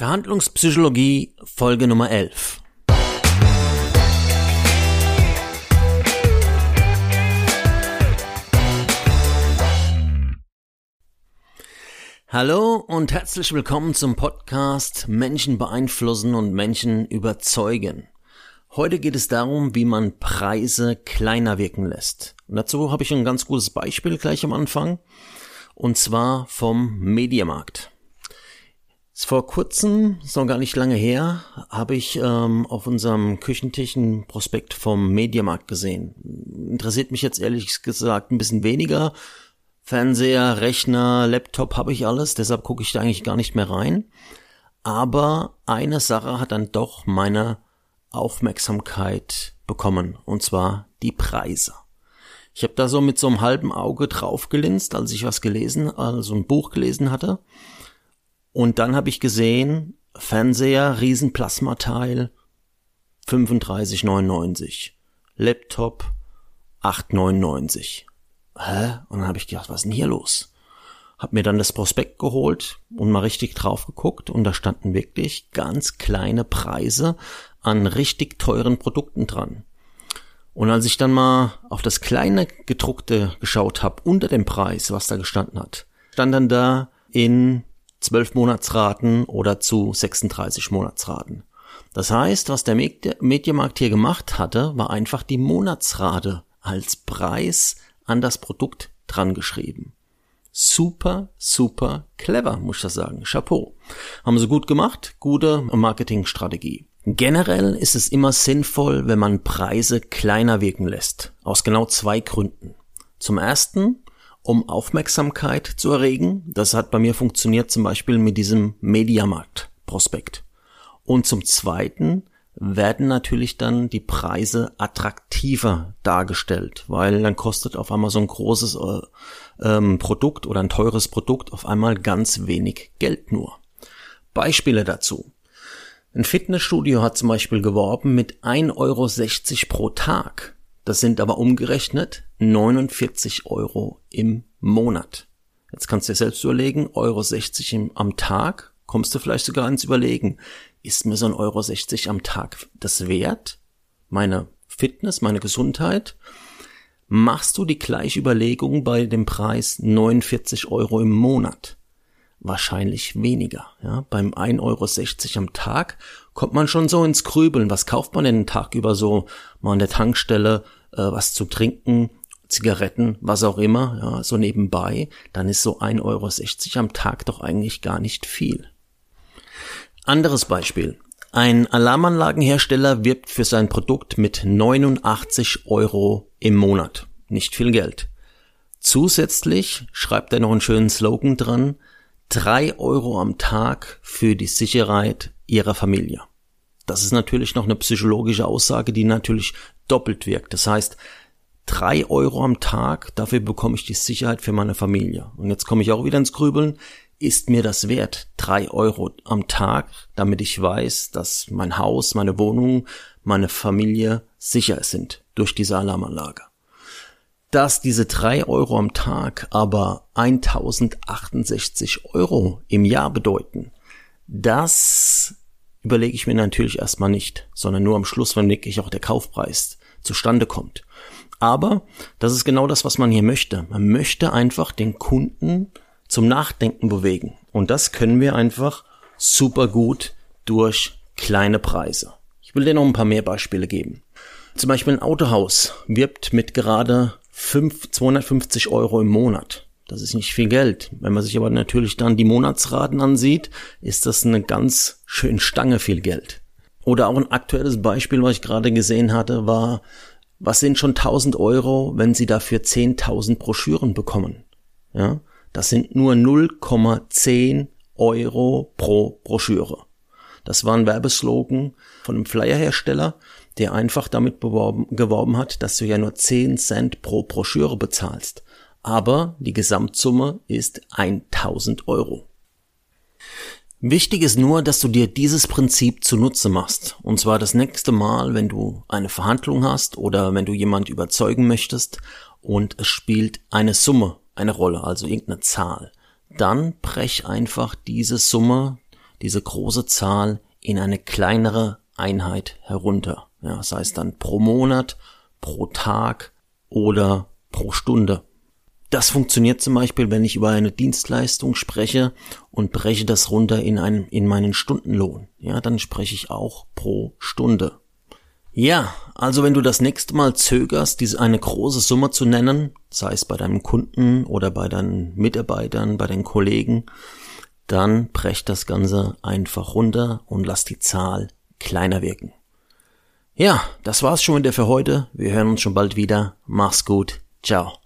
Verhandlungspsychologie Folge Nummer 11. Hallo und herzlich willkommen zum Podcast Menschen beeinflussen und Menschen überzeugen. Heute geht es darum, wie man Preise kleiner wirken lässt. Und dazu habe ich ein ganz gutes Beispiel gleich am Anfang. Und zwar vom Mediamarkt. Vor kurzem, ist noch gar nicht lange her, habe ich ähm, auf unserem Küchentisch ein Prospekt vom Mediamarkt gesehen. Interessiert mich jetzt ehrlich gesagt ein bisschen weniger. Fernseher, Rechner, Laptop habe ich alles, deshalb gucke ich da eigentlich gar nicht mehr rein. Aber eine Sache hat dann doch meine Aufmerksamkeit bekommen, und zwar die Preise. Ich habe da so mit so einem halben Auge draufgelinst, als ich was gelesen, also ein Buch gelesen hatte und dann habe ich gesehen, Fernseher, Riesenplasmateil, 35,99. Laptop, 8,99. Hä? Und dann habe ich gedacht, was ist denn hier los? Hab mir dann das Prospekt geholt und mal richtig drauf geguckt und da standen wirklich ganz kleine Preise an richtig teuren Produkten dran. Und als ich dann mal auf das kleine gedruckte geschaut habe unter dem Preis, was da gestanden hat, stand dann da in 12 Monatsraten oder zu 36 Monatsraten. Das heißt, was der Mediamarkt hier gemacht hatte, war einfach die Monatsrate als Preis an das Produkt dran geschrieben. Super, super clever, muss ich das sagen. Chapeau. Haben sie gut gemacht, gute Marketingstrategie. Generell ist es immer sinnvoll, wenn man Preise kleiner wirken lässt. Aus genau zwei Gründen. Zum ersten, um Aufmerksamkeit zu erregen. Das hat bei mir funktioniert zum Beispiel mit diesem Mediamarkt-Prospekt. Und zum Zweiten werden natürlich dann die Preise attraktiver dargestellt, weil dann kostet auf einmal so ein großes äh, ähm, Produkt oder ein teures Produkt auf einmal ganz wenig Geld nur. Beispiele dazu. Ein Fitnessstudio hat zum Beispiel geworben mit 1,60 Euro pro Tag. Das sind aber umgerechnet 49 Euro im Monat. Jetzt kannst du dir selbst überlegen, Euro 60 im, am Tag, kommst du vielleicht sogar ins Überlegen, ist mir so ein Euro 60 am Tag das wert? Meine Fitness, meine Gesundheit? Machst du die gleiche Überlegung bei dem Preis 49 Euro im Monat? Wahrscheinlich weniger. Ja? Beim 1,60 Euro am Tag kommt man schon so ins Grübeln. Was kauft man denn den Tag über so mal an der Tankstelle, äh, was zu trinken, Zigaretten, was auch immer, ja, so nebenbei, dann ist so 1,60 Euro am Tag doch eigentlich gar nicht viel. Anderes Beispiel. Ein Alarmanlagenhersteller wirbt für sein Produkt mit 89 Euro im Monat. Nicht viel Geld. Zusätzlich schreibt er noch einen schönen Slogan dran, 3 Euro am Tag für die Sicherheit Ihrer Familie. Das ist natürlich noch eine psychologische Aussage, die natürlich doppelt wirkt. Das heißt, drei Euro am Tag, dafür bekomme ich die Sicherheit für meine Familie. Und jetzt komme ich auch wieder ins Grübeln. Ist mir das wert? Drei Euro am Tag, damit ich weiß, dass mein Haus, meine Wohnung, meine Familie sicher sind durch diese Alarmanlage. Dass diese drei Euro am Tag aber 1068 Euro im Jahr bedeuten, das überlege ich mir natürlich erstmal nicht, sondern nur am Schluss, wenn wirklich auch der Kaufpreis zustande kommt. Aber das ist genau das, was man hier möchte. Man möchte einfach den Kunden zum Nachdenken bewegen. Und das können wir einfach super gut durch kleine Preise. Ich will dir noch ein paar mehr Beispiele geben. Zum Beispiel ein Autohaus wirbt mit gerade 5, 250 Euro im Monat. Das ist nicht viel Geld. Wenn man sich aber natürlich dann die Monatsraten ansieht, ist das eine ganz schön Stange viel Geld. Oder auch ein aktuelles Beispiel, was ich gerade gesehen hatte, war was sind schon 1000 Euro, wenn Sie dafür 10.000 Broschüren bekommen? Ja, das sind nur 0,10 Euro pro Broschüre. Das war ein Werbeslogan von einem Flyerhersteller, der einfach damit beworben, geworben hat, dass du ja nur 10 Cent pro Broschüre bezahlst. Aber die Gesamtsumme ist 1000 Euro. Wichtig ist nur, dass du dir dieses Prinzip zunutze machst. Und zwar das nächste Mal, wenn du eine Verhandlung hast oder wenn du jemand überzeugen möchtest und es spielt eine Summe eine Rolle, also irgendeine Zahl. Dann brech einfach diese Summe, diese große Zahl in eine kleinere Einheit herunter. Ja, sei es dann pro Monat, pro Tag oder pro Stunde. Das funktioniert zum Beispiel, wenn ich über eine Dienstleistung spreche und breche das runter in, einen, in meinen Stundenlohn. Ja, dann spreche ich auch pro Stunde. Ja, also wenn du das nächste Mal zögerst, diese eine große Summe zu nennen, sei es bei deinem Kunden oder bei deinen Mitarbeitern, bei den Kollegen, dann brech das Ganze einfach runter und lass die Zahl kleiner wirken. Ja, das war's schon wieder für heute. Wir hören uns schon bald wieder. Mach's gut. Ciao.